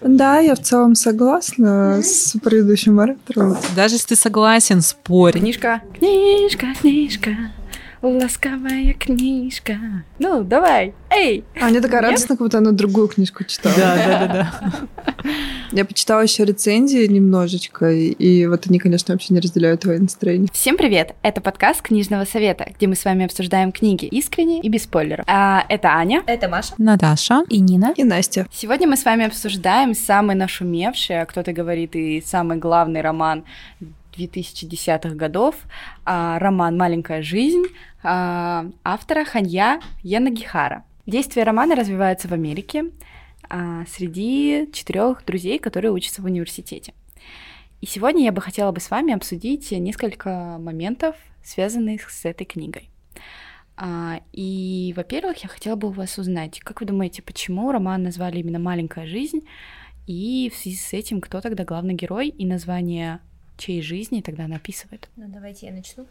Да, я в целом согласна с предыдущим оратором. Даже если ты согласен, спорь. Книжка, книжка, книжка, ласковая книжка. Ну, давай, эй! А мне такая радостно, как будто она другую книжку читала. Да, да, да, да. Я почитала еще рецензии немножечко, и вот они, конечно, вообще не разделяют твое настроение. Всем привет! Это подкаст Книжного совета, где мы с вами обсуждаем книги искренне и без спойлеров. А, это Аня. Это Маша. Наташа. И Нина. И Настя. Сегодня мы с вами обсуждаем самый нашумевший, а кто-то говорит и самый главный роман 2010-х годов, а, роман «Маленькая жизнь» а, автора Ханья Янагихара. Действие романа развивается в Америке среди четырех друзей, которые учатся в университете. И сегодня я бы хотела бы с вами обсудить несколько моментов, связанных с этой книгой. А, и, во-первых, я хотела бы у вас узнать, как вы думаете, почему роман назвали именно «Маленькая жизнь», и в связи с этим кто тогда главный герой, и название чьей жизни тогда она? Ну, давайте я начну.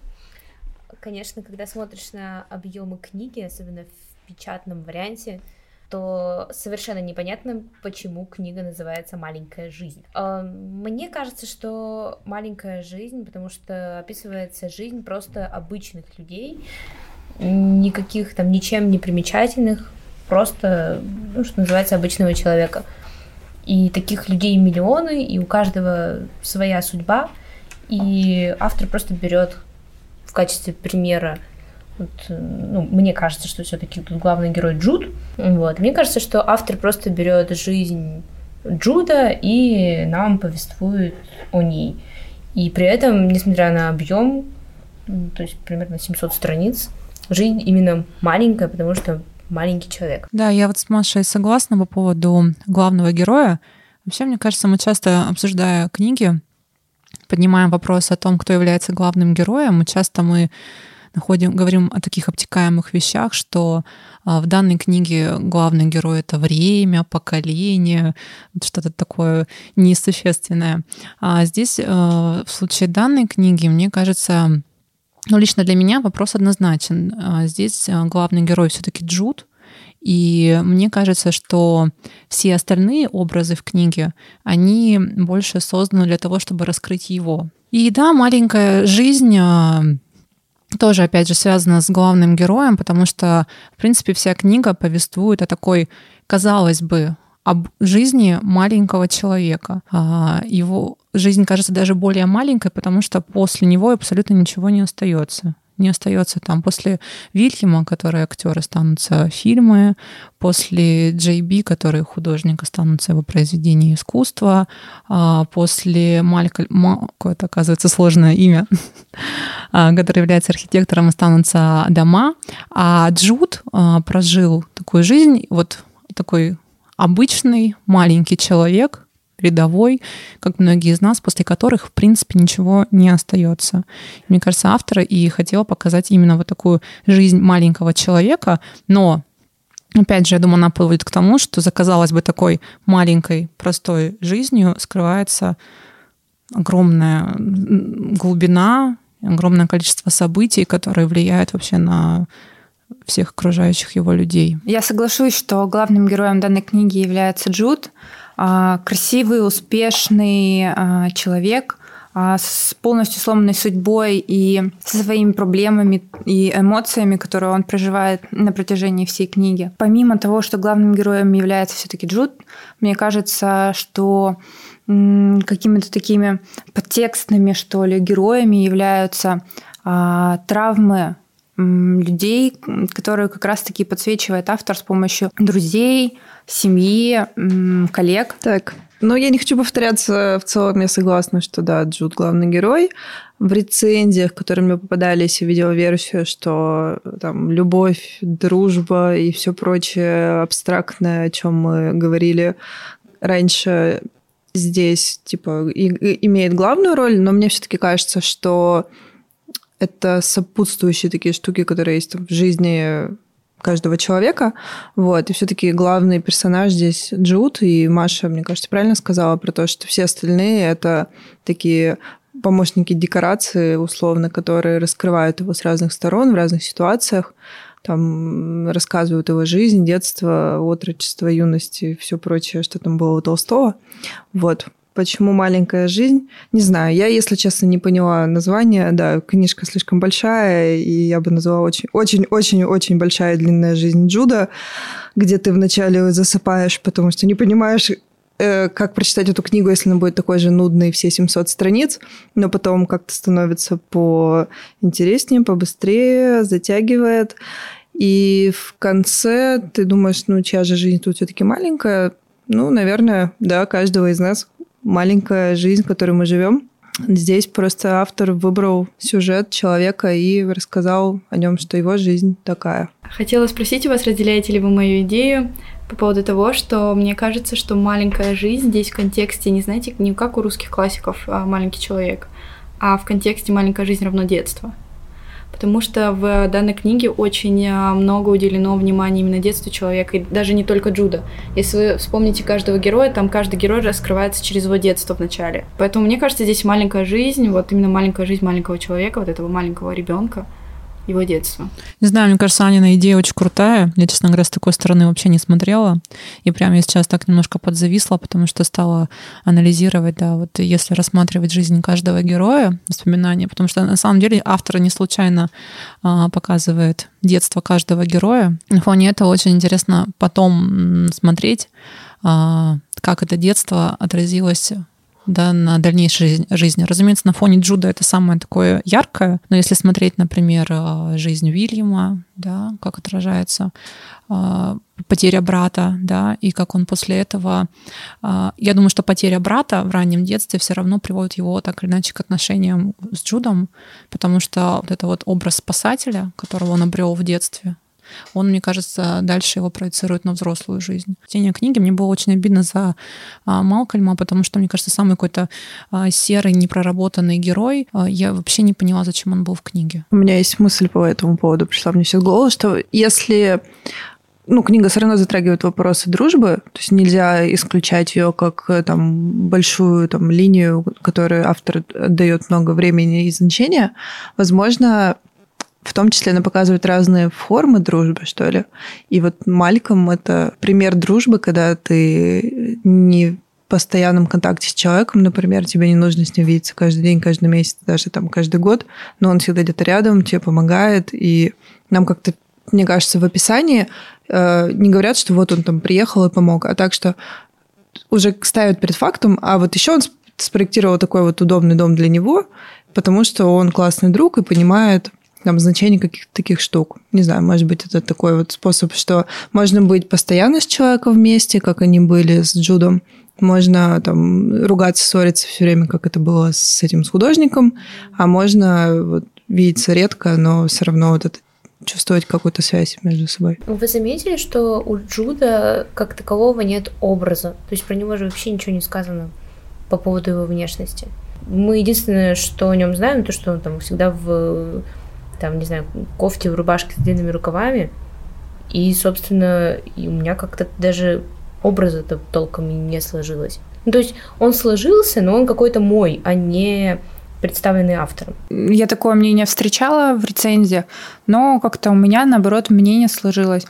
Конечно, когда смотришь на объемы книги, особенно в печатном варианте, то совершенно непонятно, почему книга называется «Маленькая жизнь». А, мне кажется, что «Маленькая жизнь», потому что описывается жизнь просто обычных людей, никаких там ничем не примечательных, просто, ну, что называется, обычного человека. И таких людей миллионы, и у каждого своя судьба, и автор просто берет в качестве примера вот, ну, мне кажется, что все-таки тут главный герой Джуд. Вот. Мне кажется, что автор просто берет жизнь Джуда и нам повествует о ней. И при этом, несмотря на объем, то есть примерно 700 страниц, жизнь именно маленькая, потому что маленький человек. Да, я вот с Машей согласна по поводу главного героя. Вообще, мне кажется, мы часто, обсуждая книги, поднимаем вопрос о том, кто является главным героем, часто мы находим, говорим о таких обтекаемых вещах, что а, в данной книге главный герой — это время, поколение, что-то такое несущественное. А здесь а, в случае данной книги, мне кажется, ну, лично для меня вопрос однозначен. А, здесь главный герой все таки Джуд, и мне кажется, что все остальные образы в книге, они больше созданы для того, чтобы раскрыть его. И да, маленькая жизнь тоже, опять же, связано с главным героем, потому что, в принципе, вся книга повествует о такой, казалось бы, об жизни маленького человека. А, его жизнь кажется даже более маленькой, потому что после него абсолютно ничего не остается не остается там. После Вильяма, который актер, останутся фильмы, после Джей Би, который художник, останутся его произведения искусства, а после Малька, какое-то, оказывается, сложное имя, а, который является архитектором, останутся дома, а Джуд а, прожил такую жизнь, вот такой обычный маленький человек, рядовой, как многие из нас, после которых, в принципе, ничего не остается. Мне кажется, автор и хотел показать именно вот такую жизнь маленького человека, но Опять же, я думаю, она приводит к тому, что за, казалось бы, такой маленькой, простой жизнью скрывается огромная глубина, огромное количество событий, которые влияют вообще на всех окружающих его людей. Я соглашусь, что главным героем данной книги является Джуд, красивый, успешный а, человек а, с полностью сломанной судьбой и со своими проблемами и эмоциями, которые он проживает на протяжении всей книги. Помимо того, что главным героем является все-таки Джуд, мне кажется, что какими-то такими подтекстными, что ли, героями являются травмы людей, которые как раз-таки подсвечивает автор с помощью друзей, семьи, коллег. Так, ну, я не хочу повторяться, в целом я согласна, что да, Джуд главный герой. В рецензиях, которые мне попадались, я видела версию, что там любовь, дружба и все прочее абстрактное, о чем мы говорили раньше, здесь типа и, и имеет главную роль, но мне все-таки кажется, что это сопутствующие такие штуки, которые есть в жизни каждого человека. Вот. И все-таки главный персонаж здесь Джуд, и Маша, мне кажется, правильно сказала про то, что все остальные это такие помощники декорации, условно, которые раскрывают его с разных сторон, в разных ситуациях. там рассказывают его жизнь, детство, отрочество, юность и все прочее, что там было у Толстого. Вот. Почему маленькая жизнь? Не знаю. Я, если честно, не поняла название. Да, книжка слишком большая, и я бы назвала очень, очень, очень, очень большая длинная жизнь Джуда, где ты вначале засыпаешь, потому что не понимаешь, э, как прочитать эту книгу, если она будет такой же нудной, все 700 страниц, но потом как-то становится поинтереснее, побыстрее, затягивает. И в конце ты думаешь, ну, чья же жизнь тут все-таки маленькая? Ну, наверное, да, каждого из нас маленькая жизнь, в которой мы живем. Здесь просто автор выбрал сюжет человека и рассказал о нем, что его жизнь такая. Хотела спросить у вас, разделяете ли вы мою идею по поводу того, что мне кажется, что маленькая жизнь здесь в контексте, не знаете, не как у русских классиков а маленький человек, а в контексте маленькая жизнь равно детство потому что в данной книге очень а, много уделено внимания именно детству человека, и даже не только Джуда. Если вы вспомните каждого героя, там каждый герой раскрывается через его детство в начале. Поэтому мне кажется, здесь маленькая жизнь, вот именно маленькая жизнь маленького человека, вот этого маленького ребенка, его детства. Не знаю, мне кажется, Анина идея очень крутая. Я, честно говоря, с такой стороны вообще не смотрела. И прямо я сейчас так немножко подзависла, потому что стала анализировать, да, вот если рассматривать жизнь каждого героя, воспоминания, потому что на самом деле автор не случайно а, показывает детство каждого героя. На фоне этого очень интересно потом смотреть, а, как это детство отразилось да, на дальнейшей жизни. Разумеется, на фоне Джуда это самое такое яркое, но если смотреть, например, э, жизнь Вильяма, да, как отражается э, потеря брата, да, и как он после этого... Э, я думаю, что потеря брата в раннем детстве все равно приводит его так или иначе к отношениям с Джудом, потому что вот это вот образ спасателя, которого он обрел в детстве, он, мне кажется, дальше его проецирует на взрослую жизнь. В чтении книги мне было очень обидно за а, Малкольма, потому что, мне кажется, самый какой-то а, серый, непроработанный герой. А, я вообще не поняла, зачем он был в книге. У меня есть мысль по этому поводу, пришла мне сейчас в голову, что если ну, книга все равно затрагивает вопросы дружбы, то есть нельзя исключать ее как там большую там линию, которой автор дает много времени и значения. Возможно, в том числе она показывает разные формы дружбы, что ли. И вот Мальком — это пример дружбы, когда ты не в постоянном контакте с человеком, например, тебе не нужно с ним видеться каждый день, каждый месяц, даже там каждый год, но он всегда где-то рядом, тебе помогает, и нам как-то, мне кажется, в описании э, не говорят, что вот он там приехал и помог, а так что уже ставят перед фактом, а вот еще он спроектировал такой вот удобный дом для него, потому что он классный друг и понимает, там, значение каких-то таких штук. Не знаю, может быть, это такой вот способ, что можно быть постоянно с человеком вместе, как они были с Джудом, можно там ругаться, ссориться все время, как это было с этим с художником, а можно вот, видеться редко, но все равно вот это чувствовать какую-то связь между собой. Вы заметили, что у Джуда как такового нет образа? То есть про него же вообще ничего не сказано по поводу его внешности. Мы единственное, что о нем знаем, то, что он там всегда в там, не знаю, кофте, в рубашке с длинными рукавами. И, собственно, и у меня как-то даже образа-то толком не сложилось. Ну, то есть он сложился, но он какой-то мой, а не представленный автором. Я такое мнение встречала в рецензиях, но как-то у меня, наоборот, мнение сложилось.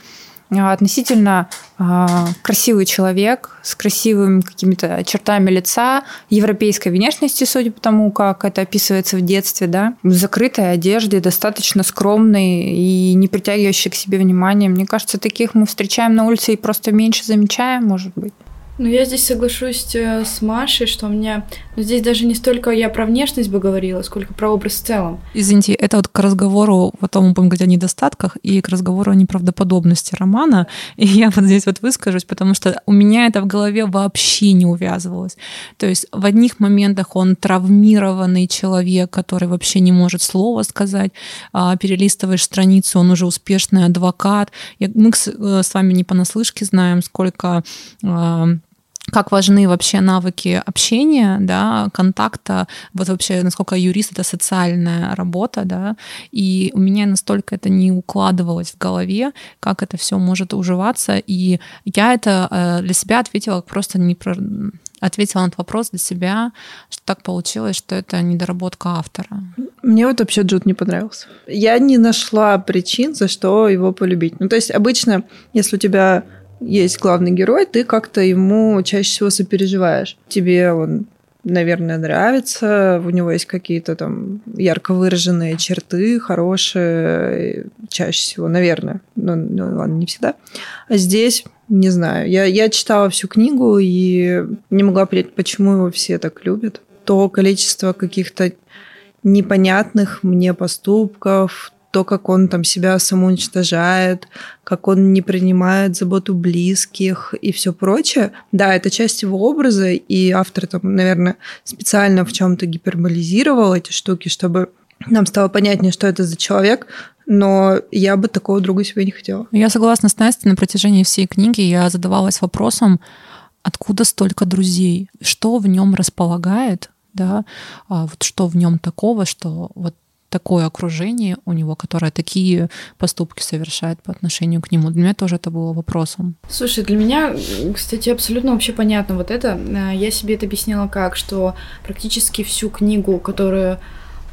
А, относительно а, красивый человек с красивыми какими-то чертами лица, европейской внешности, судя по тому, как это описывается в детстве, да, в закрытой одежде, достаточно скромный и не притягивающий к себе внимания. Мне кажется, таких мы встречаем на улице и просто меньше замечаем, может быть. Ну, я здесь соглашусь э, с Машей, что у меня... Ну, здесь даже не столько я про внешность бы говорила, сколько про образ в целом. Извините, это вот к разговору, потом мы будем говорить о недостатках, и к разговору о неправдоподобности романа. И я вот здесь вот выскажусь, потому что у меня это в голове вообще не увязывалось. То есть в одних моментах он травмированный человек, который вообще не может слова сказать. А, перелистываешь страницу, он уже успешный адвокат. Мы э, с вами не понаслышке знаем, сколько а, как важны вообще навыки общения, да, контакта, вот вообще, насколько юрист — это социальная работа, да, и у меня настолько это не укладывалось в голове, как это все может уживаться, и я это э, для себя ответила просто не про ответила на этот вопрос для себя, что так получилось, что это недоработка автора? Мне вот вообще Джуд не понравился. Я не нашла причин, за что его полюбить. Ну, то есть обычно, если у тебя есть главный герой, ты как-то ему чаще всего сопереживаешь. Тебе он наверное, нравится. У него есть какие-то там ярко выраженные черты, хорошие, чаще всего, наверное. Ну, ну ладно, не всегда. А здесь, не знаю, я, я читала всю книгу и не могла понять, почему его все так любят. То количество каких-то непонятных мне поступков, то, как он там себя самоуничтожает, как он не принимает заботу близких и все прочее. Да, это часть его образа, и автор там, наверное, специально в чем-то гиперболизировал эти штуки, чтобы нам стало понятнее, что это за человек, но я бы такого друга себе не хотела. Я согласна с Настей, на протяжении всей книги я задавалась вопросом, откуда столько друзей, что в нем располагает, да, а вот что в нем такого, что вот такое окружение у него, которое такие поступки совершает по отношению к нему. Для меня тоже это было вопросом. Слушай, для меня, кстати, абсолютно вообще понятно вот это. Э, я себе это объяснила как, что практически всю книгу, которую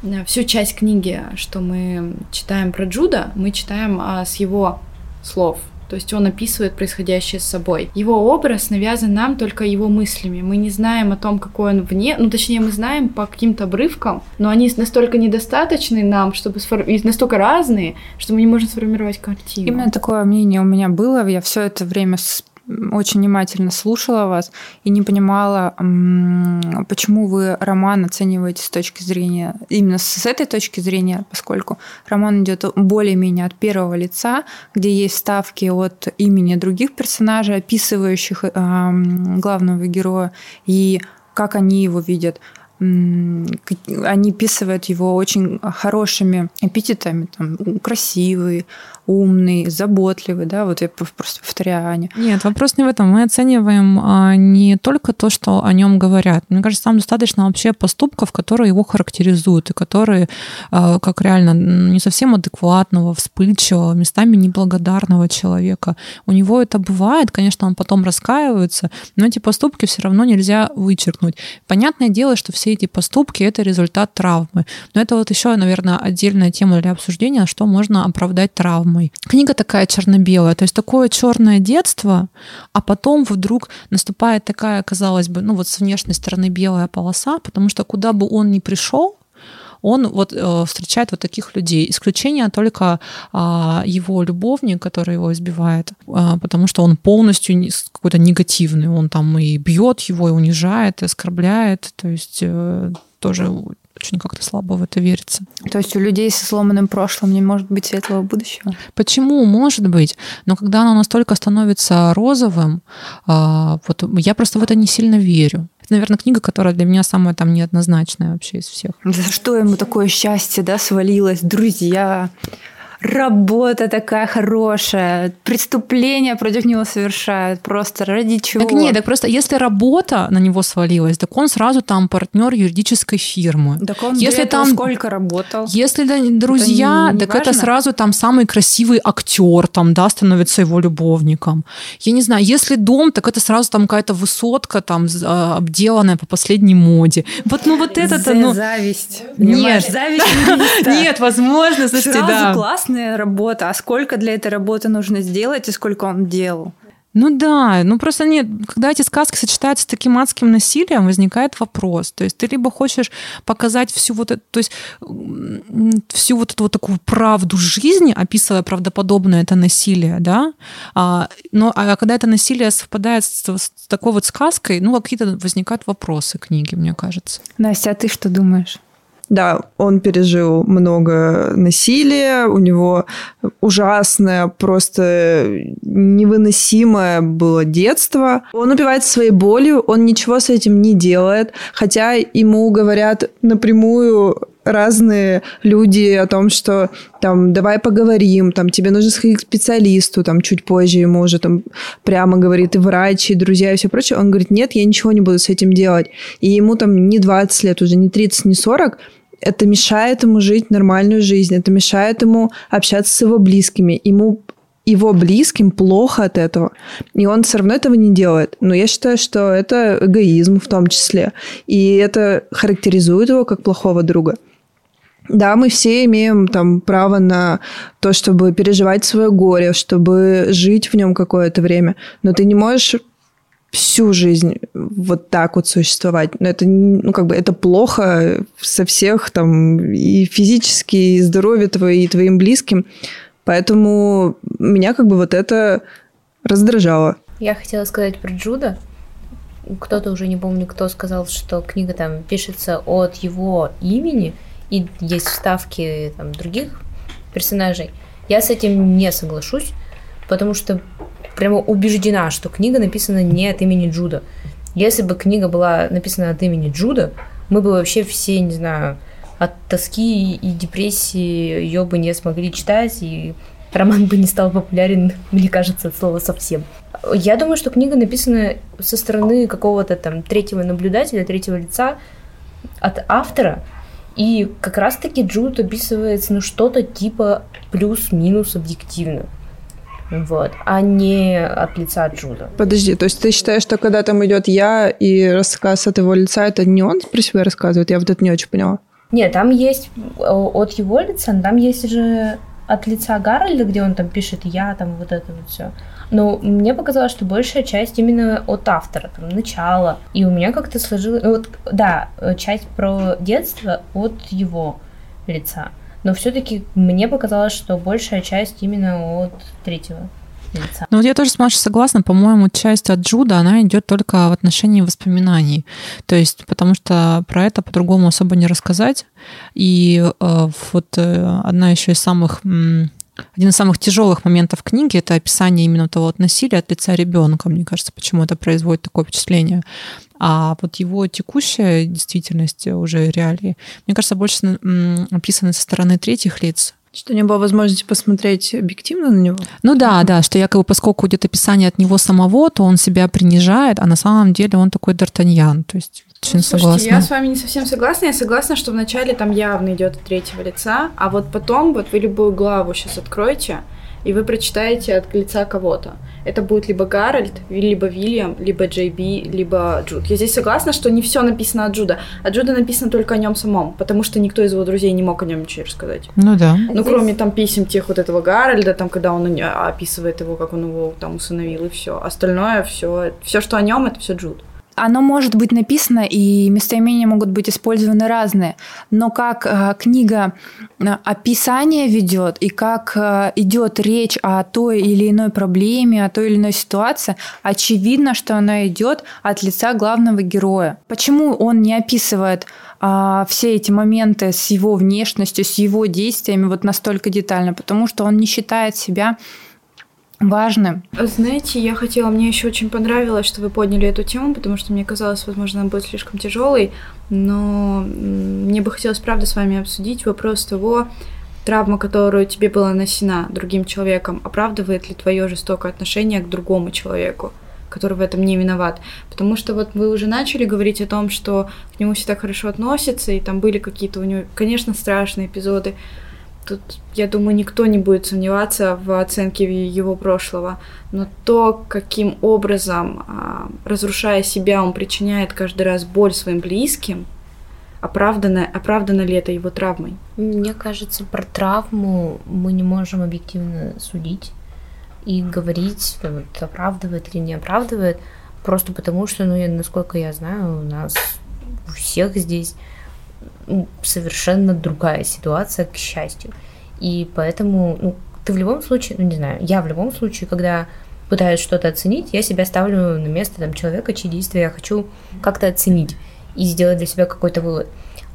э, всю часть книги, что мы читаем про Джуда, мы читаем а, с его слов, то есть он описывает происходящее с собой. Его образ навязан нам только его мыслями. Мы не знаем о том, какой он вне, ну точнее мы знаем по каким-то обрывкам, но они настолько недостаточны нам, чтобы сфор... и настолько разные, что мы не можем сформировать картину. Именно такое мнение у меня было. Я все это время очень внимательно слушала вас и не понимала, почему вы роман оцениваете с точки зрения, именно с этой точки зрения, поскольку роман идет более-менее от первого лица, где есть ставки от имени других персонажей, описывающих главного героя, и как они его видят они описывают его очень хорошими эпитетами, там, красивый, умный, заботливый, да, вот я просто повторяю Аня. Нет, вопрос не в этом. Мы оцениваем а, не только то, что о нем говорят. Мне кажется, там достаточно вообще поступков, которые его характеризуют, и которые, а, как реально, не совсем адекватного, вспыльчивого, местами неблагодарного человека. У него это бывает, конечно, он потом раскаивается, но эти поступки все равно нельзя вычеркнуть. Понятное дело, что все эти поступки — это результат травмы. Но это вот еще, наверное, отдельная тема для обсуждения, что можно оправдать травмой. Книга такая черно-белая, то есть такое черное детство, а потом вдруг наступает такая, казалось бы, ну вот с внешней стороны белая полоса, потому что куда бы он ни пришел, он вот э, встречает вот таких людей. Исключение только э, его любовник, который его избивает, э, потому что он полностью какой-то негативный. Он там и бьет его, и унижает, и оскорбляет. То есть э, тоже очень как-то слабо в это верится. То есть у людей со сломанным прошлым не может быть светлого будущего? Почему? Может быть. Но когда оно настолько становится розовым, а, вот я просто в это не сильно верю. Это, наверное, книга, которая для меня самая там неоднозначная вообще из всех. За что ему такое счастье, да, свалилось? Друзья, работа такая хорошая, преступления против него совершают, просто ради чего? Так нет, так просто если работа на него свалилась, так он сразу там партнер юридической фирмы. Так он если там сколько работал? Если друзья, это не, не так важно? это сразу там самый красивый актер там, да, становится его любовником. Я не знаю, если дом, так это сразу там какая-то высотка там а, обделанная по последней моде. Вот, ну вот это-то, ну... Зависть. Нет. Зависть Нет, возможно, слушайте, да. классно классная работа, а сколько для этой работы нужно сделать и сколько он делал? Ну да, ну просто нет, когда эти сказки сочетаются с таким адским насилием, возникает вопрос. То есть ты либо хочешь показать всю вот эту, то есть всю вот эту вот такую правду жизни, описывая правдоподобное это насилие, да, а, но а когда это насилие совпадает с, с такой вот сказкой, ну какие-то возникают вопросы книги, мне кажется. Настя, а ты что думаешь? Да, он пережил много насилия, у него ужасное, просто невыносимое было детство. Он упивается своей болью, он ничего с этим не делает, хотя ему говорят напрямую разные люди о том, что там давай поговорим, там тебе нужно сходить к специалисту, там чуть позже ему уже там прямо говорит и врач, и друзья, и все прочее. Он говорит, нет, я ничего не буду с этим делать. И ему там не 20 лет, уже не 30, не 40, это мешает ему жить нормальную жизнь, это мешает ему общаться с его близкими. Ему его близким плохо от этого. И он все равно этого не делает. Но я считаю, что это эгоизм в том числе. И это характеризует его как плохого друга. Да, мы все имеем там право на то, чтобы переживать свое горе, чтобы жить в нем какое-то время. Но ты не можешь всю жизнь вот так вот существовать. Но это, ну, как бы, это плохо со всех там и физически, и здоровье твое, и твоим близким. Поэтому меня как бы вот это раздражало. Я хотела сказать про Джуда. Кто-то уже не помню, кто сказал, что книга там пишется от его имени, и есть вставки там, других персонажей. Я с этим не соглашусь, потому что прямо убеждена, что книга написана не от имени Джуда. Если бы книга была написана от имени Джуда, мы бы вообще все, не знаю, от тоски и депрессии ее бы не смогли читать, и роман бы не стал популярен, мне кажется, от слова совсем. Я думаю, что книга написана со стороны какого-то там третьего наблюдателя, третьего лица от автора, и как раз-таки Джуд описывается, ну, что-то типа плюс-минус объективно. Вот, а не от лица Джуда. Подожди, то есть ты считаешь, что когда там идет я и рассказ от его лица, это не он про себя рассказывает? Я вот это не очень поняла. Нет, там есть э, от его лица, там есть же от лица Гарольда, где он там пишет «я», там вот это вот все. Но мне показалось, что большая часть именно от автора, там, начала. И у меня как-то сложилось... Вот, да, э, часть про детство от его лица. Но все-таки мне показалось, что большая часть именно от третьего лица. Ну вот я тоже с Машей согласна. По-моему, часть от Джуда, она идет только в отношении воспоминаний. То есть, потому что про это по-другому особо не рассказать. И э, вот э, одна еще из самых один из самых тяжелых моментов книги это описание именно того вот насилия от лица ребенка. Мне кажется, почему это производит такое впечатление. А вот его текущая действительность уже реалии, мне кажется, больше описаны со стороны третьих лиц. Что не было возможности посмотреть объективно на него? Ну да, да, что якобы поскольку идет описание от него самого, то он себя принижает, а на самом деле он такой Д'Артаньян. То есть очень согласна. Слушайте, я с вами не совсем согласна. Я согласна, что вначале там явно идет от третьего лица, а вот потом, вот вы любую главу сейчас откроете, и вы прочитаете от лица кого-то. Это будет либо Гарольд, либо Вильям, либо Джей Би, либо Джуд. Я здесь согласна, что не все написано от Джуда. а Джуда написано только о нем самом, потому что никто из его друзей не мог о нем ничего рассказать. Ну да. Ну, здесь... кроме там писем тех вот этого Гарольда, там, когда он описывает его, как он его там усыновил, и все. Остальное все, все, что о нем, это все Джуд. Оно может быть написано, и местоимения могут быть использованы разные, но как э, книга э, описание ведет, и как э, идет речь о той или иной проблеме, о той или иной ситуации, очевидно, что она идет от лица главного героя. Почему он не описывает э, все эти моменты с его внешностью, с его действиями вот настолько детально? Потому что он не считает себя важным. Знаете, я хотела, мне еще очень понравилось, что вы подняли эту тему, потому что мне казалось, возможно, она будет слишком тяжелой, но мне бы хотелось, правда, с вами обсудить вопрос того, травма, которую тебе была нанесена другим человеком, оправдывает ли твое жестокое отношение к другому человеку, который в этом не виноват. Потому что вот вы уже начали говорить о том, что к нему все так хорошо относятся, и там были какие-то у него, конечно, страшные эпизоды, Тут, я думаю, никто не будет сомневаться в оценке его прошлого. Но то, каким образом, а, разрушая себя, он причиняет каждый раз боль своим близким, оправдано, оправдано ли это его травмой? Мне кажется, про травму мы не можем объективно судить и говорить, вот, оправдывает или не оправдывает, просто потому что, ну, я, насколько я знаю, у нас у всех здесь совершенно другая ситуация, к счастью. И поэтому, ну, ты в любом случае, ну, не знаю, я в любом случае, когда пытаюсь что-то оценить, я себя ставлю на место там, человека, чьи действия я хочу как-то оценить и сделать для себя какой-то вывод.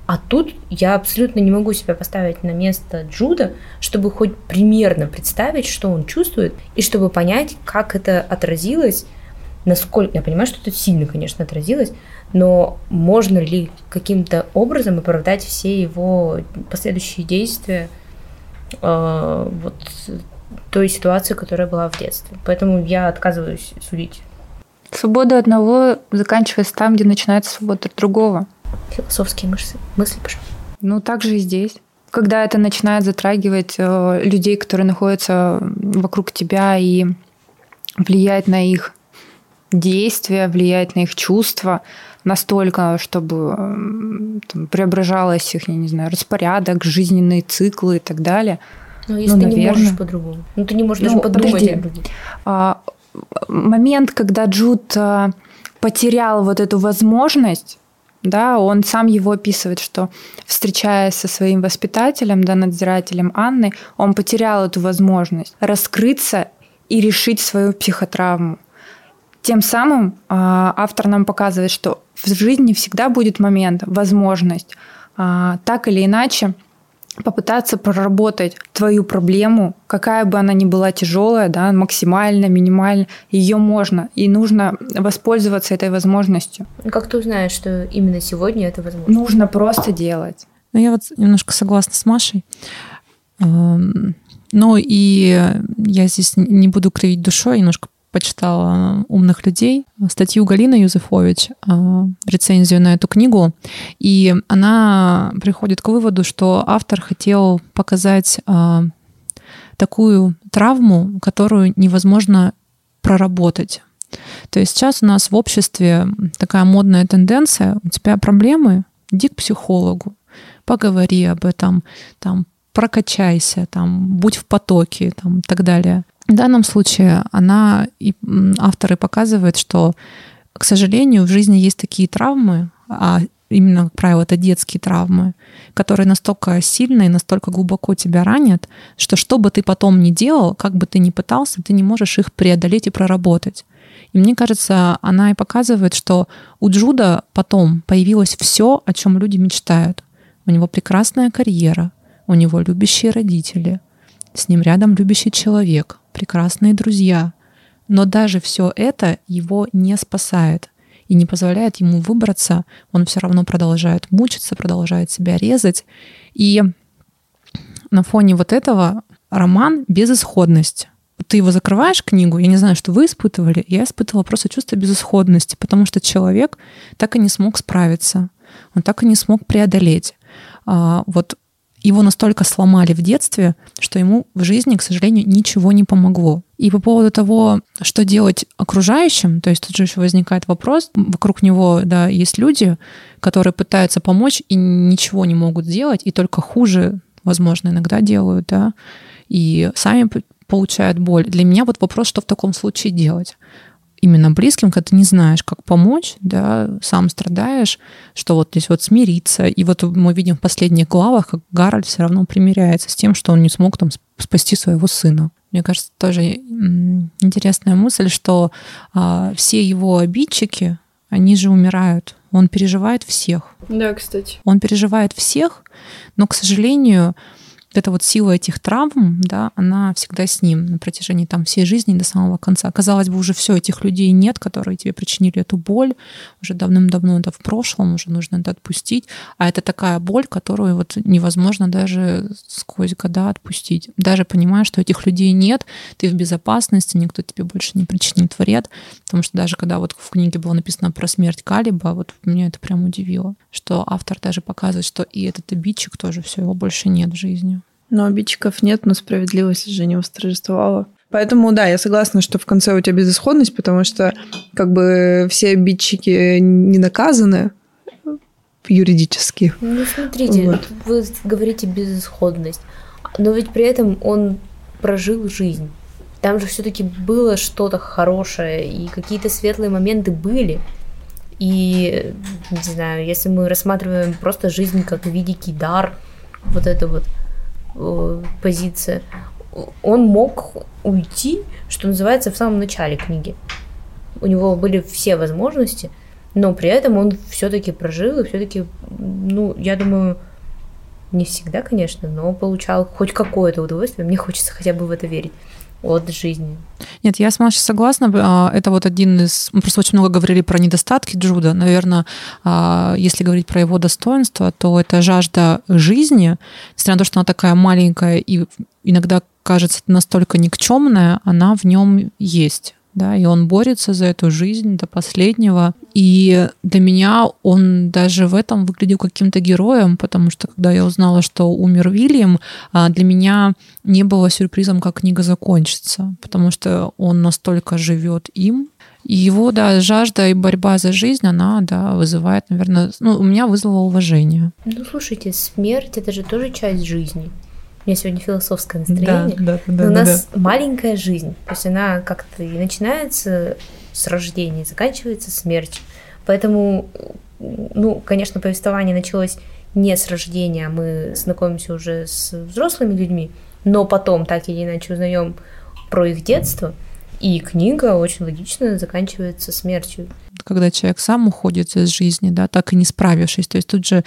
А тут я абсолютно не могу себя поставить на место Джуда, чтобы хоть примерно представить, что он чувствует, и чтобы понять, как это отразилось, насколько... Я понимаю, что это сильно, конечно, отразилось, но можно ли каким-то образом оправдать все его последующие действия э, вот той ситуации, которая была в детстве. Поэтому я отказываюсь судить. Свобода одного заканчивается там, где начинается свобода другого. Философские мысли, мысли пошли. Ну, так же и здесь. Когда это начинает затрагивать э, людей, которые находятся вокруг тебя и влияет на их действия, влияет на их чувства настолько, чтобы там, преображалось их, я не знаю, распорядок, жизненные циклы и так далее. Ну, если ну, ты наверное. не можешь по-другому. Ну, ты не можешь ну, даже подумать подожди. А, момент, когда Джуд а, потерял вот эту возможность, да, он сам его описывает, что встречаясь со своим воспитателем, да, надзирателем Анны, он потерял эту возможность раскрыться и решить свою психотравму. Тем самым а, автор нам показывает, что в жизни всегда будет момент, возможность а, так или иначе попытаться проработать твою проблему, какая бы она ни была тяжелая, да, максимально, минимально, ее можно и нужно воспользоваться этой возможностью. Как ты узнаешь, что именно сегодня это возможно? Нужно просто делать. Ну, я вот немножко согласна с Машей. Эм, ну и я здесь не буду кривить душой, немножко почитала умных людей, статью Галины Юзефович, а, рецензию на эту книгу, и она приходит к выводу, что автор хотел показать а, такую травму, которую невозможно проработать. То есть сейчас у нас в обществе такая модная тенденция, у тебя проблемы, иди к психологу, поговори об этом, там, прокачайся, там, будь в потоке, там, и так далее. В данном случае она и авторы показывают, что, к сожалению, в жизни есть такие травмы, а именно, как правило, это детские травмы, которые настолько сильно и настолько глубоко тебя ранят, что что бы ты потом ни делал, как бы ты ни пытался, ты не можешь их преодолеть и проработать. И мне кажется, она и показывает, что у Джуда потом появилось все, о чем люди мечтают. У него прекрасная карьера, у него любящие родители, с ним рядом любящий человек, прекрасные друзья. Но даже все это его не спасает и не позволяет ему выбраться. Он все равно продолжает мучиться, продолжает себя резать. И на фоне вот этого роман «Безысходность». Ты его закрываешь, книгу, я не знаю, что вы испытывали, я испытывала просто чувство безысходности, потому что человек так и не смог справиться, он так и не смог преодолеть. А, вот его настолько сломали в детстве, что ему в жизни, к сожалению, ничего не помогло. И по поводу того, что делать окружающим, то есть тут же еще возникает вопрос, вокруг него, да, есть люди, которые пытаются помочь и ничего не могут сделать, и только хуже, возможно, иногда делают, да, и сами получают боль. Для меня вот вопрос, что в таком случае делать именно близким, когда ты не знаешь, как помочь, да, сам страдаешь, что вот здесь вот смириться. И вот мы видим в последних главах, как Гарольд все равно примиряется с тем, что он не смог там спасти своего сына. Мне кажется, тоже интересная мысль, что а, все его обидчики, они же умирают. Он переживает всех. Да, кстати. Он переживает всех, но, к сожалению, эта вот сила этих травм, да, она всегда с ним на протяжении там всей жизни до самого конца. Казалось бы, уже все этих людей нет, которые тебе причинили эту боль, уже давным-давно это в прошлом, уже нужно это отпустить, а это такая боль, которую вот невозможно даже сквозь года отпустить. Даже понимая, что этих людей нет, ты в безопасности, никто тебе больше не причинит вред, потому что даже когда вот в книге было написано про смерть Калиба, вот меня это прям удивило, что автор даже показывает, что и этот обидчик тоже все, его больше нет в жизни. Но обидчиков нет, но справедливость же не восторжествовала. Поэтому, да, я согласна, что в конце у тебя безысходность, потому что как бы все обидчики не наказаны юридически. Ну, смотрите, вот. вы говорите безысходность, но ведь при этом он прожил жизнь. Там же все-таки было что-то хорошее, и какие-то светлые моменты были. И, не знаю, если мы рассматриваем просто жизнь как великий дар, вот это вот, Э, позиция, он мог уйти, что называется, в самом начале книги. У него были все возможности, но при этом он все-таки прожил и все-таки, ну, я думаю, не всегда, конечно, но получал хоть какое-то удовольствие. Мне хочется хотя бы в это верить от жизни. Нет, я с Машей согласна. А, это вот один из... Мы просто очень много говорили про недостатки Джуда. Наверное, а, если говорить про его достоинство, то это жажда жизни, несмотря на то, что она такая маленькая и иногда кажется настолько никчемная, она в нем есть. Да, и он борется за эту жизнь до последнего. И для меня он даже в этом выглядел каким-то героем, потому что когда я узнала, что умер Вильям, а, для меня не было сюрпризом, как книга закончится, потому что он настолько живет им, и его, да, жажда и борьба за жизнь, она, да, вызывает, наверное, ну, у меня вызвало уважение. Ну, слушайте, смерть — это же тоже часть жизни. У меня сегодня философское настроение. Да, да, да, Но у да, нас маленькая жизнь. То есть она как-то и начинается с рождения, и заканчивается смертью. Поэтому, ну, конечно, повествование началось не с рождения, а мы знакомимся уже с взрослыми людьми, но потом так или иначе узнаем про их детство, и книга очень логично заканчивается смертью. Когда человек сам уходит из жизни, да, так и не справившись. То есть тут же,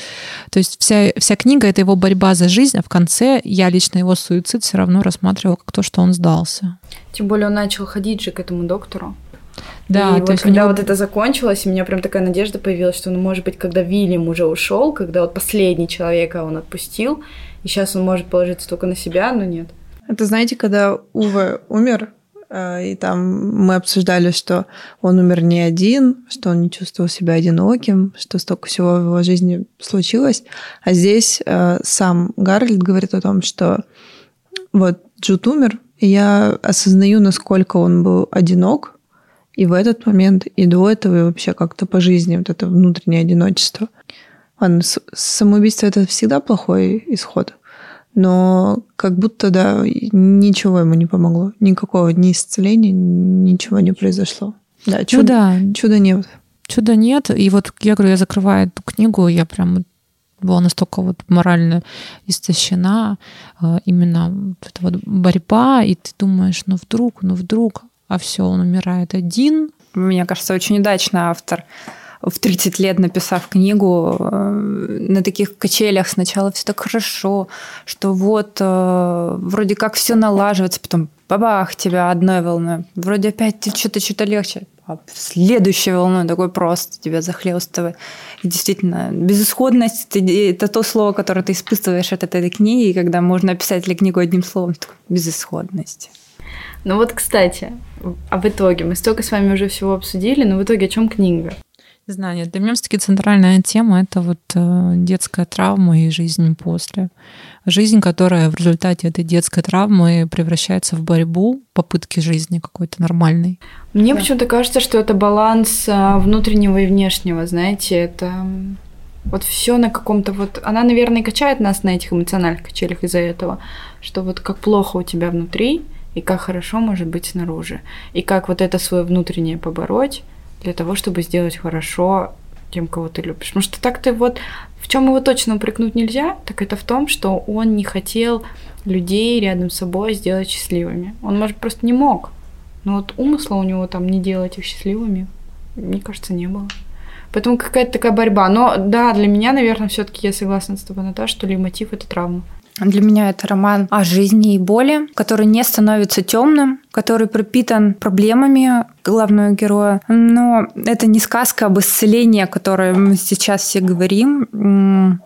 то есть вся, вся книга — это его борьба за жизнь, а в конце я лично его суицид все равно рассматривала как то, что он сдался. Тем более он начал ходить же к этому доктору. Да, и то вот есть когда него- вот это закончилось, у меня прям такая надежда появилась, что, ну, может быть, когда Вильям уже ушел, когда вот последний человека он отпустил, и сейчас он может положиться только на себя, но нет. Это знаете, когда Ува умер, и там мы обсуждали, что он умер не один, что он не чувствовал себя одиноким, что столько всего в его жизни случилось. А здесь э, сам Гарольд говорит о том, что вот Джуд умер, и я осознаю, насколько он был одинок, и в этот момент, и до этого, и вообще как-то по жизни, вот это внутреннее одиночество. Ладно, самоубийство это всегда плохой исход, но как будто, да, ничего ему не помогло. Никакого ни исцеления, ничего не произошло. Да, Ну чудо, да, чуда нет. чуда нет. И вот я говорю, я закрываю эту книгу, я прям была настолько вот морально истощена, э, именно вот эта вот борьба, и ты думаешь, ну вдруг, ну вдруг, а все, он умирает один, Мне кажется, очень удачно автор в 30 лет написав книгу э, на таких качелях сначала все так хорошо, что вот э, вроде как все налаживается, потом бабах тебя одной волной, вроде опять ты что-то что-то легче, а следующей волной такой просто тебя захлестывает. И действительно, безысходность это, это то слово, которое ты испытываешь от этой книги, и когда можно описать ли книгу одним словом, такой, безысходность. Ну вот, кстати, а в итоге, мы столько с вами уже всего обсудили, но в итоге о чем книга? Нет, для меня все-таки центральная тема это вот э, детская травма и жизнь после. Жизнь, которая в результате этой детской травмы превращается в борьбу, попытки жизни какой-то нормальной. Мне Да. почему-то кажется, что это баланс а, внутреннего и внешнего, знаете, это вот все на каком-то вот... Она, наверное, качает нас на этих эмоциональных качелях из-за этого, что вот как плохо у тебя внутри, и как хорошо может быть снаружи. И как вот это свое внутреннее побороть для того, чтобы сделать хорошо тем, кого ты любишь. Потому что так ты вот... В чем его точно упрекнуть нельзя, так это в том, что он не хотел людей рядом с собой сделать счастливыми. Он, может, просто не мог. Но вот умысла у него там не делать их счастливыми, мне кажется, не было. Поэтому какая-то такая борьба. Но да, для меня, наверное, все-таки я согласна с тобой, Наташа, что лейтмотив это травма. Для меня это роман о жизни и боли, который не становится темным, который пропитан проблемами главного героя. Но это не сказка об исцелении, о которой мы сейчас все говорим.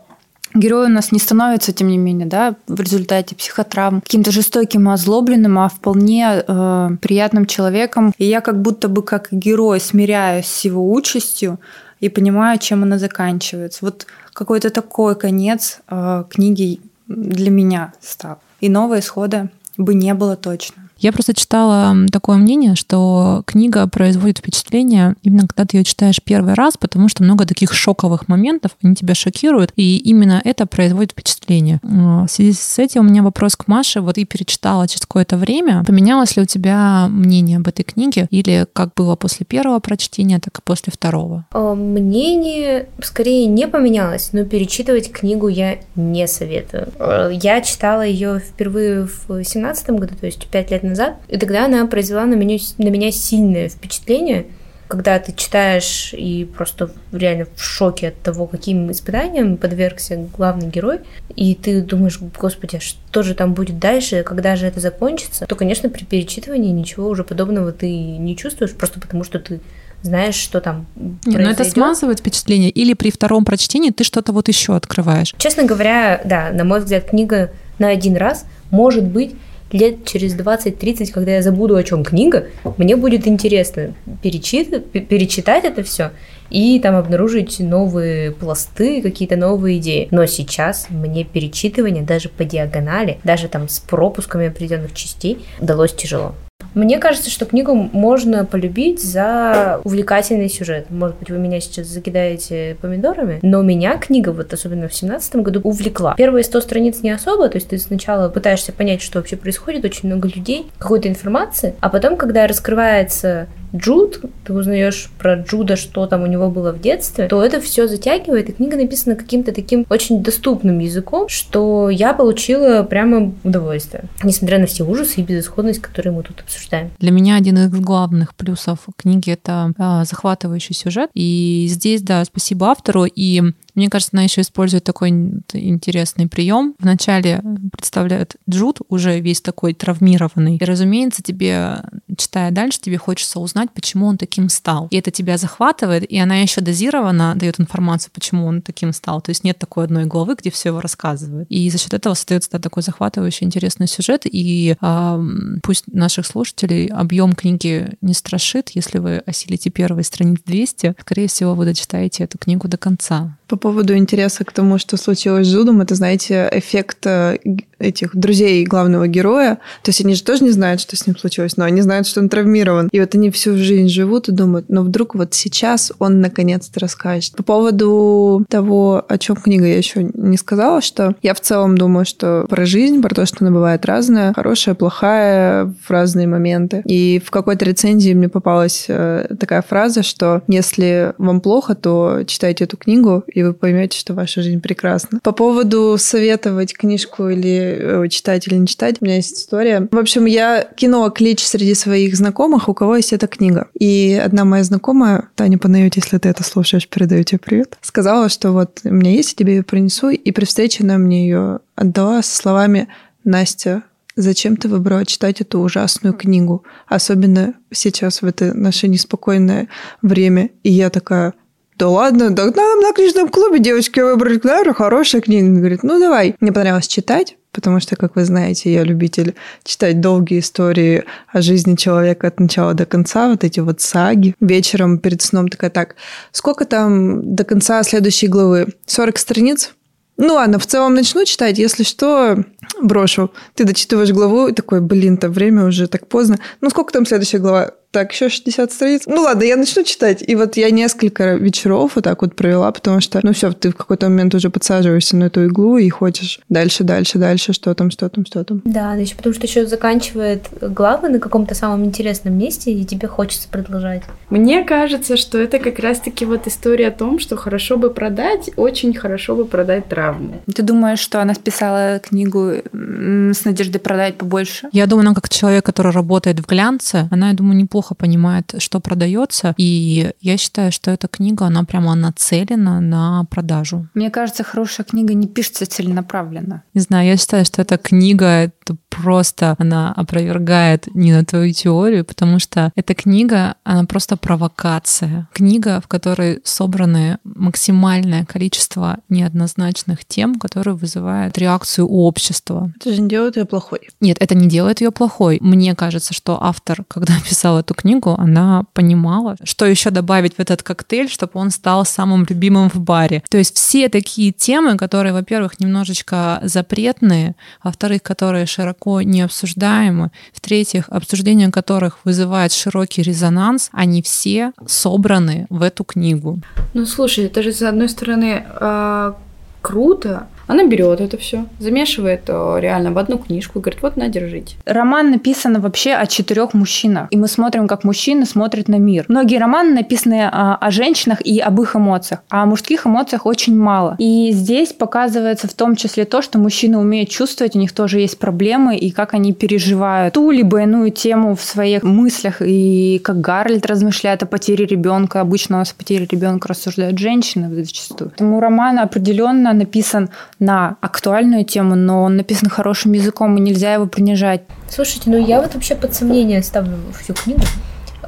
Герой у нас не становится, тем не менее, да, в результате психотравм каким-то жестоким озлобленным, а вполне э, приятным человеком. И я как будто бы как герой смиряюсь с его участью и понимаю, чем она заканчивается. Вот какой-то такой конец э, книги для меня стал. Иного исхода бы не было точно. Я просто читала такое мнение, что книга производит впечатление именно когда ты ее читаешь первый раз, потому что много таких шоковых моментов, они тебя шокируют, и именно это производит впечатление. Э, В связи с этим у меня вопрос к Маше. Вот ты перечитала через какое-то время. Поменялось ли у тебя мнение об этой книге? Или как было после первого прочтения, так и после второго? А, Мнение скорее не поменялось, но перечитывать книгу я не советую. Э, Я читала ее впервые в семнадцатом году, то есть пять лет назад, и тогда она произвела на меня, на меня сильное впечатление, когда ты читаешь и просто реально в шоке от того, каким испытаниям подвергся главный герой, и ты думаешь, господи, а что же там будет дальше, когда же это закончится, то, конечно, при перечитывании ничего уже подобного ты не чувствуешь, просто потому что ты знаешь, что там Не, но это произойдет. смазывает впечатление, или при втором прочтении ты что-то вот еще открываешь. Честно говоря, да, на мой взгляд, книга на один раз может быть лет через 20-30, когда я забуду, о чем книга, мне будет интересно перечитать, перечитать это все и там обнаружить новые пласты, какие-то новые идеи. Но сейчас мне перечитывание даже по диагонали, даже там с пропусками определенных частей далось тяжело. Мне кажется, что книгу можно полюбить за увлекательный сюжет. Может быть, вы меня сейчас закидаете помидорами, но меня книга, вот особенно в семнадцатом году, увлекла. Первые сто страниц не особо, то есть ты сначала пытаешься понять, что вообще происходит, очень много людей, какой-то информации, а потом, когда раскрывается Джуд, ты узнаешь про Джуда, что там у него было в детстве, то это все затягивает, и книга написана каким-то таким очень доступным языком, что я получила прямо удовольствие, несмотря на все ужасы и безысходность, которые мы тут обсуждаем. Для меня один из главных плюсов книги — это а, захватывающий сюжет, и здесь, да, спасибо автору, и мне кажется, она еще использует такой интересный прием. Вначале представляют Джуд, уже весь такой травмированный. И, разумеется, тебе, читая дальше, тебе хочется узнать, почему он таким стал. И это тебя захватывает, и она еще дозированно дает информацию, почему он таким стал. То есть нет такой одной главы, где все его рассказывают. И за счет этого создается да, такой захватывающий интересный сюжет. И э, пусть наших слушателей объем книги не страшит, если вы осилите первые страниц 200, скорее всего, вы дочитаете эту книгу до конца. По поводу интереса к тому, что случилось с Жудом, это, знаете, эффект э, этих друзей главного героя. То есть они же тоже не знают, что с ним случилось, но они знают, что он травмирован. И вот они всю жизнь живут и думают, но вдруг вот сейчас он наконец-то расскажет. По поводу того, о чем книга я еще не сказала, что я в целом думаю, что про жизнь, про то, что она бывает разная, хорошая, плохая в разные моменты. И в какой-то рецензии мне попалась э, такая фраза, что если вам плохо, то читайте эту книгу, и вы поймете, что ваша жизнь прекрасна. По поводу советовать книжку или э, читать или не читать, у меня есть история. В общем, я кинула клич среди своих знакомых, у кого есть эта книга. И одна моя знакомая, Таня Панайот, если ты это слушаешь, передаю тебе привет, сказала, что вот у меня есть, я тебе ее принесу. И при встрече она мне ее отдала со словами «Настя, зачем ты выбрала читать эту ужасную книгу, особенно сейчас в это наше неспокойное время. И я такая, да ладно, да нам на книжном клубе девочки выбрали, наверное, хорошая книга. Говорит, ну давай. Мне понравилось читать, потому что, как вы знаете, я любитель читать долгие истории о жизни человека от начала до конца, вот эти вот саги. Вечером перед сном такая, так, сколько там до конца следующей главы? 40 страниц? Ну ладно, в целом начну читать, если что, брошу. Ты дочитываешь главу и такой, блин, там время уже так поздно. Ну сколько там следующая глава? так, еще 60 страниц. Ну ладно, я начну читать. И вот я несколько вечеров вот так вот провела, потому что, ну все, ты в какой-то момент уже подсаживаешься на эту иглу и хочешь дальше, дальше, дальше, что там, что там, что там. Да, еще потому что еще заканчивает главы на каком-то самом интересном месте, и тебе хочется продолжать. Мне кажется, что это как раз-таки вот история о том, что хорошо бы продать, очень хорошо бы продать травму. Ты думаешь, что она списала книгу с надеждой продать побольше? Я думаю, она как человек, который работает в глянце, она, я думаю, неплохо плохо понимает, что продается. И я считаю, что эта книга, она прямо нацелена на продажу. Мне кажется, хорошая книга не пишется целенаправленно. Не знаю, я считаю, что эта книга это просто она опровергает не на твою теорию, потому что эта книга, она просто провокация. Книга, в которой собраны максимальное количество неоднозначных тем, которые вызывают реакцию у общества. Это же не делает ее плохой. Нет, это не делает ее плохой. Мне кажется, что автор, когда писал эту книгу, она понимала, что еще добавить в этот коктейль, чтобы он стал самым любимым в баре. То есть все такие темы, которые, во-первых, немножечко запретные, во-вторых, которые широко не обсуждаемы, в-третьих, обсуждение которых вызывает широкий резонанс, они все собраны в эту книгу. Ну, слушай, это же, с одной стороны, э, круто, она берет это все, замешивает э, реально в одну книжку и говорит, вот на, держите. Роман написан вообще о четырех мужчинах. И мы смотрим, как мужчины смотрят на мир. Многие романы написаны о, о женщинах и об их эмоциях, а о мужских эмоциях очень мало. И здесь показывается в том числе то, что мужчины умеют чувствовать, у них тоже есть проблемы, и как они переживают ту либо иную тему в своих мыслях, и как Гарольд размышляет о потере ребенка. Обычно у нас о потере ребенка рассуждают женщины зачастую. Поэтому роман определенно написан на актуальную тему, но он написан хорошим языком, и нельзя его принижать. Слушайте, ну я вот вообще под сомнение ставлю всю книгу.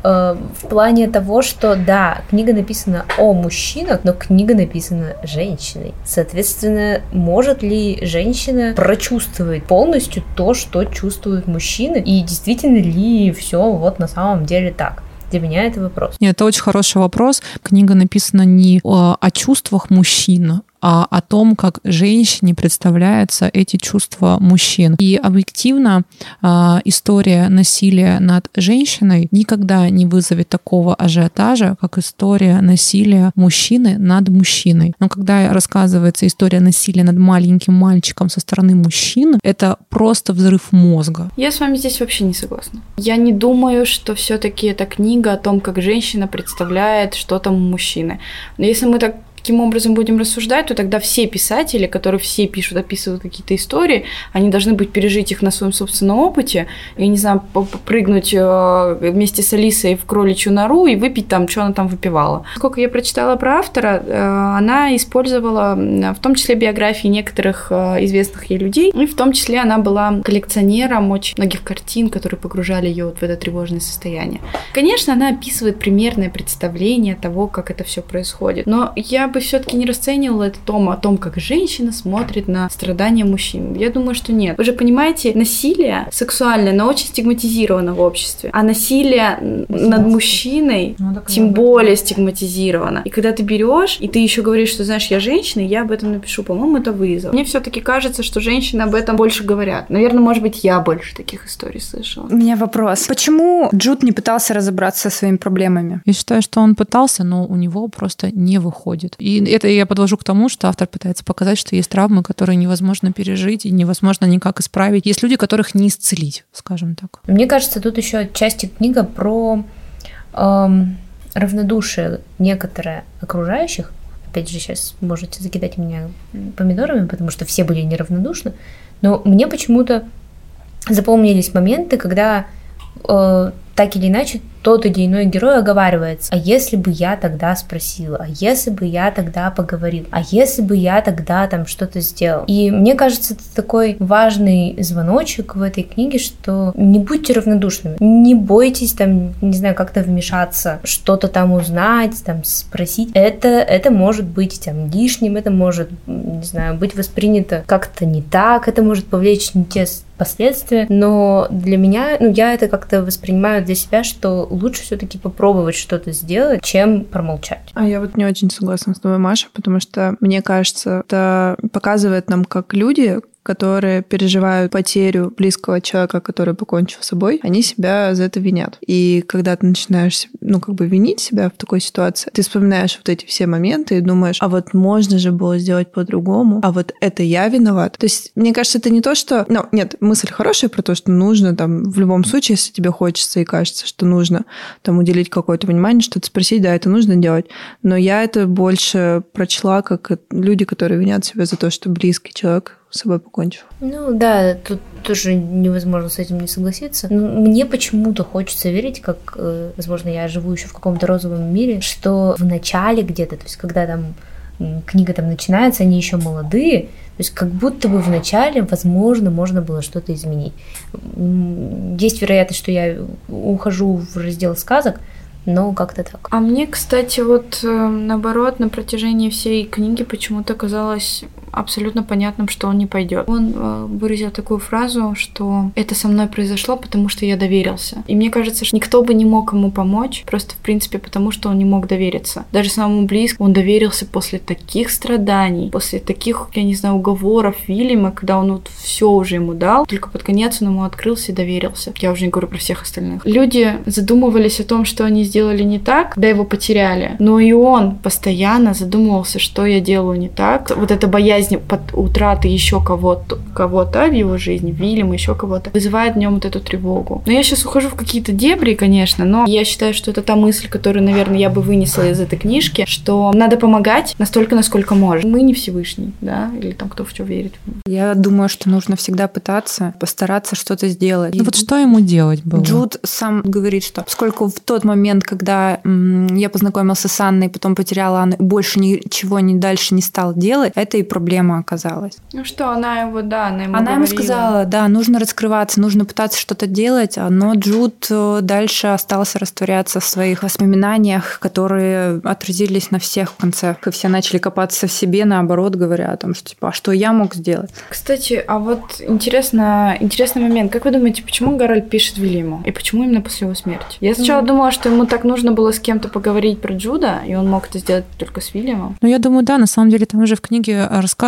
Э, в плане того, что да, книга написана о мужчинах, но книга написана женщиной. Соответственно, может ли женщина прочувствовать полностью то, что чувствуют мужчины, и действительно ли все вот на самом деле так? Для меня это вопрос. Нет, это очень хороший вопрос. Книга написана не о, о чувствах мужчин, а о том, как женщине представляются эти чувства мужчин. И объективно а, история насилия над женщиной никогда не вызовет такого ажиотажа, как история насилия мужчины над мужчиной. Но когда рассказывается история насилия над маленьким мальчиком со стороны мужчины, это просто взрыв мозга. Я с вами здесь вообще не согласна. Я не думаю, что все-таки эта книга о том, как женщина представляет что там у мужчины. Но если мы так таким образом будем рассуждать, то тогда все писатели, которые все пишут, описывают какие-то истории, они должны быть пережить их на своем собственном опыте, и, не знаю, прыгнуть э, вместе с Алисой в кроличью нору и выпить там, что она там выпивала. Сколько я прочитала про автора, э, она использовала в том числе биографии некоторых э, известных ей людей, и в том числе она была коллекционером очень многих картин, которые погружали ее вот в это тревожное состояние. Конечно, она описывает примерное представление того, как это все происходит, но я бы все-таки не расценивала это том, о том, как женщина смотрит на страдания мужчин. Я думаю, что нет. Вы же понимаете, насилие сексуальное, но очень стигматизировано в обществе. А насилие над мужчиной ну, тем более стигматизировано. И когда ты берешь, и ты еще говоришь, что знаешь, я женщина, я об этом напишу, по-моему, это вызов. Мне все-таки кажется, что женщины об этом больше говорят. Наверное, может быть, я больше таких историй слышала. У меня вопрос. Почему Джуд не пытался разобраться со своими проблемами? Я считаю, что он пытался, но у него просто не выходит. И это я подвожу к тому, что автор пытается показать, что есть травмы, которые невозможно пережить и невозможно никак исправить. Есть люди, которых не исцелить, скажем так. Мне кажется, тут еще отчасти книга про эм, равнодушие некоторое окружающих. Опять же, сейчас можете закидать меня помидорами, потому что все были неравнодушны. Но мне почему-то запомнились моменты, когда э, так или иначе тот или иной герой оговаривается. А если бы я тогда спросила? А если бы я тогда поговорил? А если бы я тогда там что-то сделал? И мне кажется, это такой важный звоночек в этой книге, что не будьте равнодушными. Не бойтесь там, не знаю, как-то вмешаться, что-то там узнать, там спросить. Это, это может быть там лишним, это может, не знаю, быть воспринято как-то не так, это может повлечь не те последствия, но для меня, ну, я это как-то воспринимаю для себя, что лучше все-таки попробовать что-то сделать, чем промолчать. А я вот не очень согласна с тобой, Маша, потому что мне кажется, это показывает нам, как люди, которые переживают потерю близкого человека, который покончил с собой, они себя за это винят. И когда ты начинаешь, ну, как бы винить себя в такой ситуации, ты вспоминаешь вот эти все моменты и думаешь, а вот можно же было сделать по-другому, а вот это я виноват. То есть, мне кажется, это не то, что... Ну, нет, мысль хорошая про то, что нужно там в любом случае, если тебе хочется и кажется, что нужно там уделить какое-то внимание, что-то спросить, да, это нужно делать. Но я это больше прочла как люди, которые винят себя за то, что близкий человек с собой покончил. Ну да, тут тоже невозможно с этим не согласиться. Но мне почему-то хочется верить, как, э, возможно, я живу еще в каком-то розовом мире, что в начале где-то, то есть когда там книга там начинается, они еще молодые, то есть как будто бы в начале, возможно, можно было что-то изменить. Есть вероятность, что я ухожу в раздел сказок, но как-то так. А мне, кстати, вот э, наоборот, на протяжении всей книги почему-то казалось абсолютно понятным, что он не пойдет. Он э, выразил такую фразу, что это со мной произошло, потому что я доверился. И мне кажется, что никто бы не мог ему помочь, просто в принципе потому, что он не мог довериться. Даже самому близкому он доверился после таких страданий, после таких, я не знаю, уговоров Вильяма, когда он вот все уже ему дал, только под конец он ему открылся и доверился. Я уже не говорю про всех остальных. Люди задумывались о том, что они сделали не так, когда его потеряли, но и он постоянно задумывался, что я делаю не так. Вот эта боязнь боязнь под утраты еще кого-то кого-то в его жизни, Вильяма, еще кого-то, вызывает в нем вот эту тревогу. Но я сейчас ухожу в какие-то дебри, конечно, но я считаю, что это та мысль, которую, наверное, я бы вынесла из этой книжки, что надо помогать настолько, насколько можем. Мы не Всевышний, да, или там кто в что верит. Я думаю, что нужно всегда пытаться, постараться что-то сделать. Ну вот что ему делать было? Джуд сам говорит, что поскольку в тот момент, когда м- я познакомился с Анной, потом потеряла Анну, больше ничего не дальше не стал делать, это и проблема проблема оказалась. Ну что, она его, да, она ему Она ему говорила. сказала, да, нужно раскрываться, нужно пытаться что-то делать, но Джуд э, дальше остался растворяться в своих воспоминаниях, которые отразились на всех в конце. И все начали копаться в себе, наоборот, говоря о том, что типа, а что я мог сделать? Кстати, а вот интересно, интересный момент. Как вы думаете, почему Гарольд пишет Вильяму? И почему именно после его смерти? Я сначала думала, что ему так нужно было с кем-то поговорить про Джуда, и он мог это сделать только с Вильямом. Ну, я думаю, да, на самом деле там уже в книге рассказывается,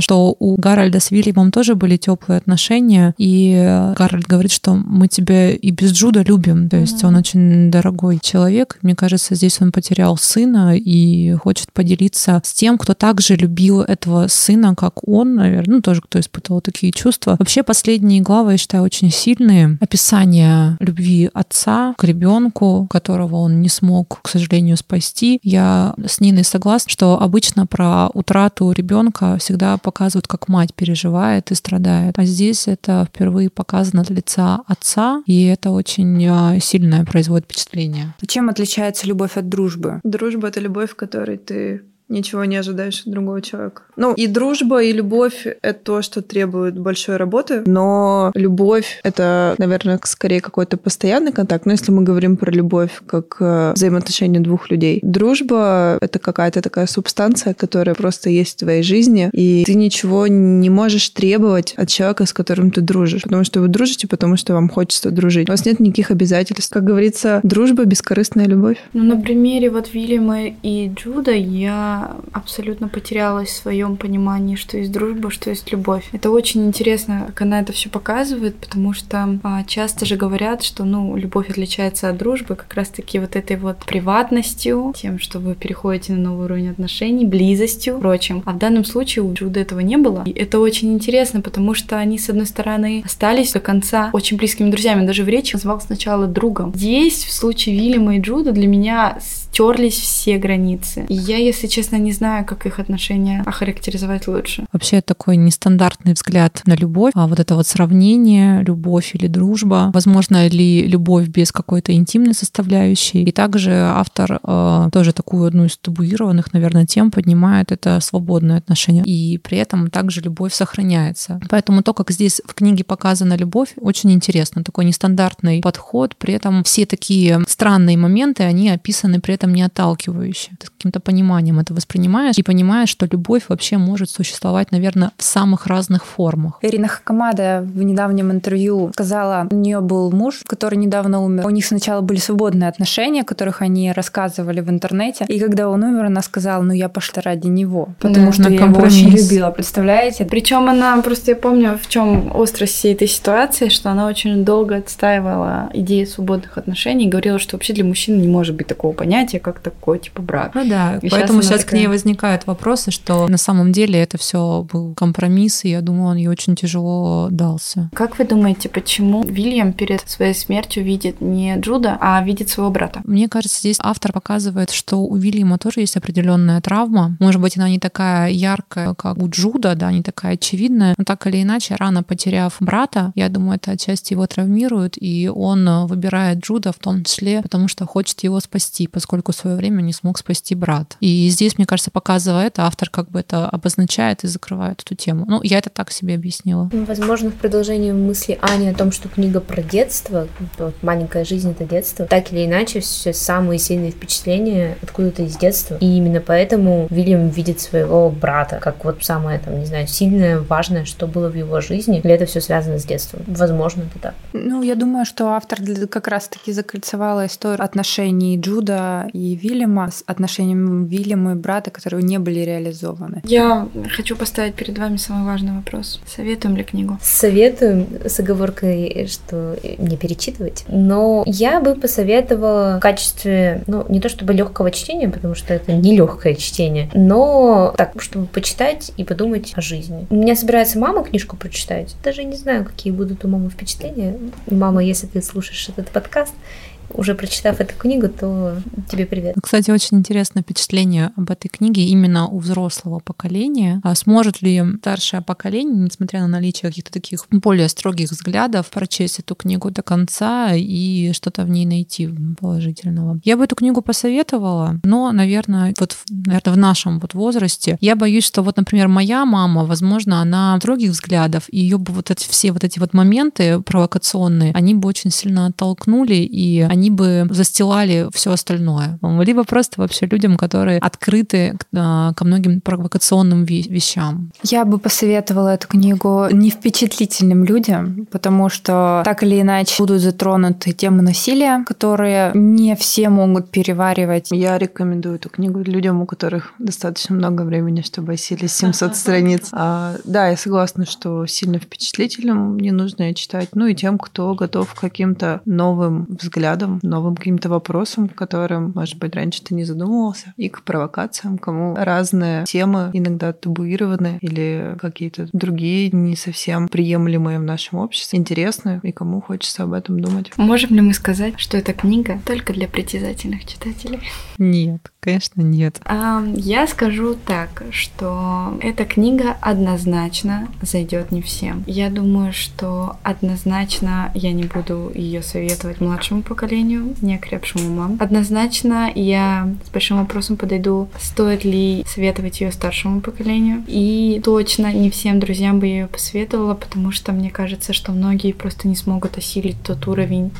что у Гарольда с Вильямом тоже были теплые отношения, и Гарольд говорит, что мы тебя и без Джуда любим, то есть он очень дорогой человек. Мне кажется, здесь он потерял сына и хочет поделиться с тем, кто также любил этого сына, как он, наверное, ну, тоже кто испытывал такие чувства. Вообще, последние главы, я считаю, очень сильные. Описание любви отца к ребенку, которого он не смог, к сожалению, спасти. Я с Ниной согласна, что обычно про утрату ребенка всегда показывают, как мать переживает и страдает. А здесь это впервые показано от лица отца, и это очень а, сильное производит впечатление. Чем отличается любовь от дружбы? Дружба — это любовь, в которой ты ничего не ожидаешь от другого человека. Ну, и дружба, и любовь — это то, что требует большой работы, но любовь — это, наверное, скорее какой-то постоянный контакт. Но если мы говорим про любовь как э, взаимоотношения двух людей, дружба — это какая-то такая субстанция, которая просто есть в твоей жизни, и ты ничего не можешь требовать от человека, с которым ты дружишь, потому что вы дружите, потому что вам хочется дружить. У вас нет никаких обязательств. Как говорится, дружба — бескорыстная любовь. Ну, на примере вот Вильяма и Джуда я абсолютно потерялась в своем понимании, что есть дружба, что есть любовь. Это очень интересно, как она это все показывает, потому что а, часто же говорят, что, ну, любовь отличается от дружбы как раз-таки вот этой вот приватностью, тем, что вы переходите на новый уровень отношений, близостью, прочим. А в данном случае у Джуда этого не было. И это очень интересно, потому что они, с одной стороны, остались до конца очень близкими друзьями. Даже в речи назвал сначала другом. Здесь, в случае Вильяма и Джуда, для меня стерлись все границы. И я, если честно, не знаю, как их отношения охарактеризовать лучше. Вообще такой нестандартный взгляд на любовь, а вот это вот сравнение, любовь или дружба, возможно ли любовь без какой-то интимной составляющей. И также автор э, тоже такую одну из табуированных, наверное, тем поднимает это свободное отношение. И при этом также любовь сохраняется. Поэтому то, как здесь в книге показана любовь, очень интересно. Такой нестандартный подход, при этом все такие странные моменты, они описаны при этом не отталкивающе. Ты с каким-то пониманием это воспринимаешь и понимаешь, что любовь вообще может существовать, наверное, в самых разных формах. Ирина Хакамада в недавнем интервью сказала, у нее был муж, который недавно умер. У них сначала были свободные отношения, о которых они рассказывали в интернете. И когда он умер, она сказала, ну я пошла ради него, потому Да, что я его компромисс. очень любила. Представляете? Причем она просто я помню, в чем острость всей этой ситуации, что она очень долго отстаивала идею свободных отношений и говорила, что вообще для мужчины не может быть такого понятия, как такой типа брак. Ну да, И поэтому она сейчас к ней такая- возникают вопросы, что на самом деле это все был компромисс, и я думаю, он ей очень тяжело дался. Как вы думаете, почему Вильям перед своей смертью видит не Джуда, а видит своего брата? Мне кажется, здесь автор показывает, что у Вильяма тоже есть определенная травма. Может быть, она не такая яркая, как у Джуда, да, не такая очевидная, но так или иначе, рано потеряв брата, я думаю, это отчасти его травмирует, и он выбирает Джуда в том числе, потому что хочет его спасти, поскольку в свое время не смог спасти брат. И здесь, мне кажется, показывая это, автор как бы это обозначает и закрывает эту тему. Ну, я это так себе объяснила. Ну, Возможно, в продолжении мысли Ани о том, что книга про детство, вот маленькая жизнь это детство, так или иначе, все самые сильные впечатления откуда-то из детства. И именно поэтому Вильям видит своего брата как вот самое, там, не знаю, сильное, важное, что было в его жизни. Или это все связано с детством. Возможно, это так. Ну, я думаю, что автор для- как раз-таки закольцевала историю отношений Джуда и Вильяма с отношениями Вильяма и брата, которые не были реализованы. Я хочу поставить перед вами самый важный вопрос. Советуем ли книгу? Советую с оговоркой, что не перечитывать. Но я бы посоветовала в качестве, ну, не то чтобы легкого чтения, потому что это не легкое чтение, но так, чтобы почитать и подумать о жизни. У меня собирается мама книжку прочитать. Даже не знаю, какие будут у мамы впечатления. Мама, если ты слушаешь этот подкаст, уже прочитав эту книгу, то тебе привет. Кстати, очень интересное впечатление об этой книге именно у взрослого поколения. А сможет ли старшее поколение, несмотря на наличие каких-то таких более строгих взглядов, прочесть эту книгу до конца и что-то в ней найти положительного? Я бы эту книгу посоветовала, но, наверное, вот наверное, в нашем вот возрасте, я боюсь, что вот, например, моя мама, возможно, она строгих взглядов, и ее бы вот эти все вот эти вот моменты провокационные, они бы очень сильно оттолкнули, и они бы застилали все остальное. Либо просто вообще людям, которые открыты а, ко многим провокационным вещам. Я бы посоветовала эту книгу не впечатлительным людям, потому что так или иначе будут затронуты темы насилия, которые не все могут переваривать. Я рекомендую эту книгу людям, у которых достаточно много времени, чтобы осилить 700 страниц. А, да, я согласна, что сильно впечатлительным не нужно читать. Ну и тем, кто готов к каким-то новым взглядам, новым каким-то вопросам, которым, может быть, раньше ты не задумывался, и к провокациям, кому разные темы иногда табуированы или какие-то другие не совсем приемлемые в нашем обществе, интересны, и кому хочется об этом думать. Можем ли мы сказать, что эта книга только для притязательных читателей? Нет, конечно, нет. А, я скажу так, что эта книга однозначно зайдет не всем. Я думаю, что однозначно я не буду ее советовать младшему поколению, неокрепшим умам. Однозначно я с большим вопросом подойду, стоит ли советовать ее старшему поколению. И точно не всем друзьям бы я ее посоветовала, потому что мне кажется, что многие просто не смогут осилить тот уровень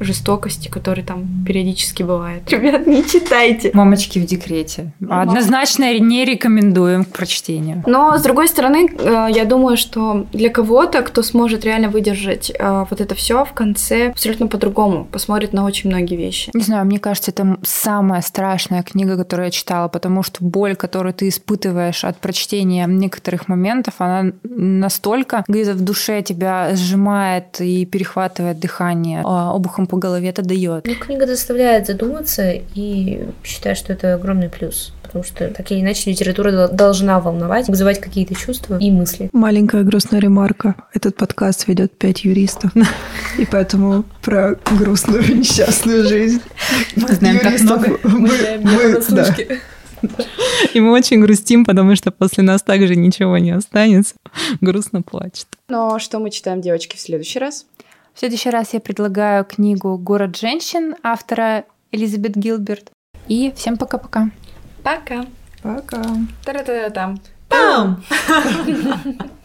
жестокости, который там периодически бывает. Ребят, не читайте. Мамочки в декрете. Однозначно не рекомендуем к прочтению. Но, с другой стороны, э, я думаю, что для кого-то, кто сможет реально выдержать э, вот это все в конце абсолютно по-другому, посмотрит на очень многие вещи. Не знаю, мне кажется, это самая страшная книга, которую я читала, потому что боль, которую ты испытываешь от прочтения некоторых моментов, она настолько где-то в душе тебя сжимает и перехватывает дыхание а, обухом по голове это дает. Ну, книга заставляет задуматься, и считаю, что это огромный плюс. Потому что, так или иначе, литература должна волновать, вызывать какие-то чувства и мысли. Маленькая грустная ремарка. Этот подкаст ведет пять юристов. И поэтому про грустную несчастную жизнь. Мы знаем так много. Мы, И мы очень грустим, потому что после нас также ничего не останется. Грустно плачет. Но что мы читаем, девочки, в следующий раз? В следующий раз я предлагаю книгу «Город женщин» автора Элизабет Гилберт. И всем пока-пока. Пока. Пока. Та-та-та-там. Пам!